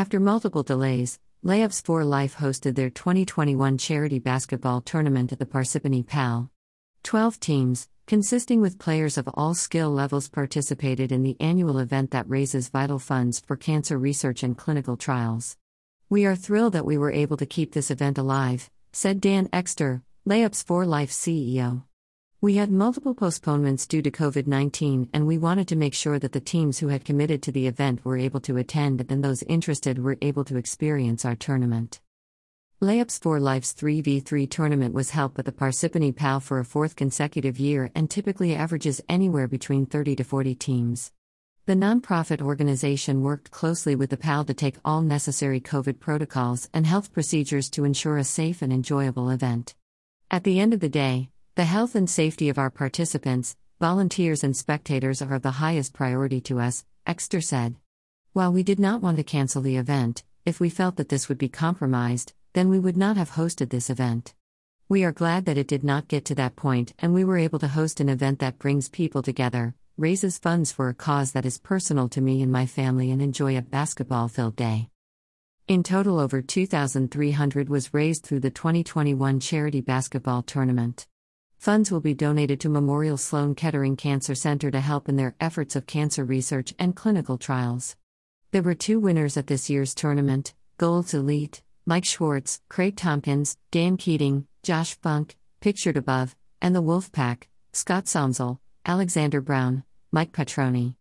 After multiple delays, Layups for Life hosted their 2021 charity basketball tournament at the Parsippany Pal. 12 teams, consisting with players of all skill levels, participated in the annual event that raises vital funds for cancer research and clinical trials. We are thrilled that we were able to keep this event alive, said Dan Exter, Layups for Life CEO. We had multiple postponements due to COVID 19, and we wanted to make sure that the teams who had committed to the event were able to attend and those interested were able to experience our tournament. Layups for Life's 3v3 tournament was held at the Parsippany PAL for a fourth consecutive year and typically averages anywhere between 30 to 40 teams. The nonprofit organization worked closely with the PAL to take all necessary COVID protocols and health procedures to ensure a safe and enjoyable event. At the end of the day, the health and safety of our participants, volunteers, and spectators are of the highest priority to us, Exter said. While we did not want to cancel the event, if we felt that this would be compromised, then we would not have hosted this event. We are glad that it did not get to that point and we were able to host an event that brings people together, raises funds for a cause that is personal to me and my family, and enjoy a basketball filled day. In total, over 2,300 was raised through the 2021 charity basketball tournament. Funds will be donated to Memorial Sloan Kettering Cancer Center to help in their efforts of cancer research and clinical trials. There were two winners at this year's tournament Gold's Elite, Mike Schwartz, Craig Tompkins, Dan Keating, Josh Funk, pictured above, and the Wolf Pack, Scott Somsel, Alexander Brown, Mike Petroni.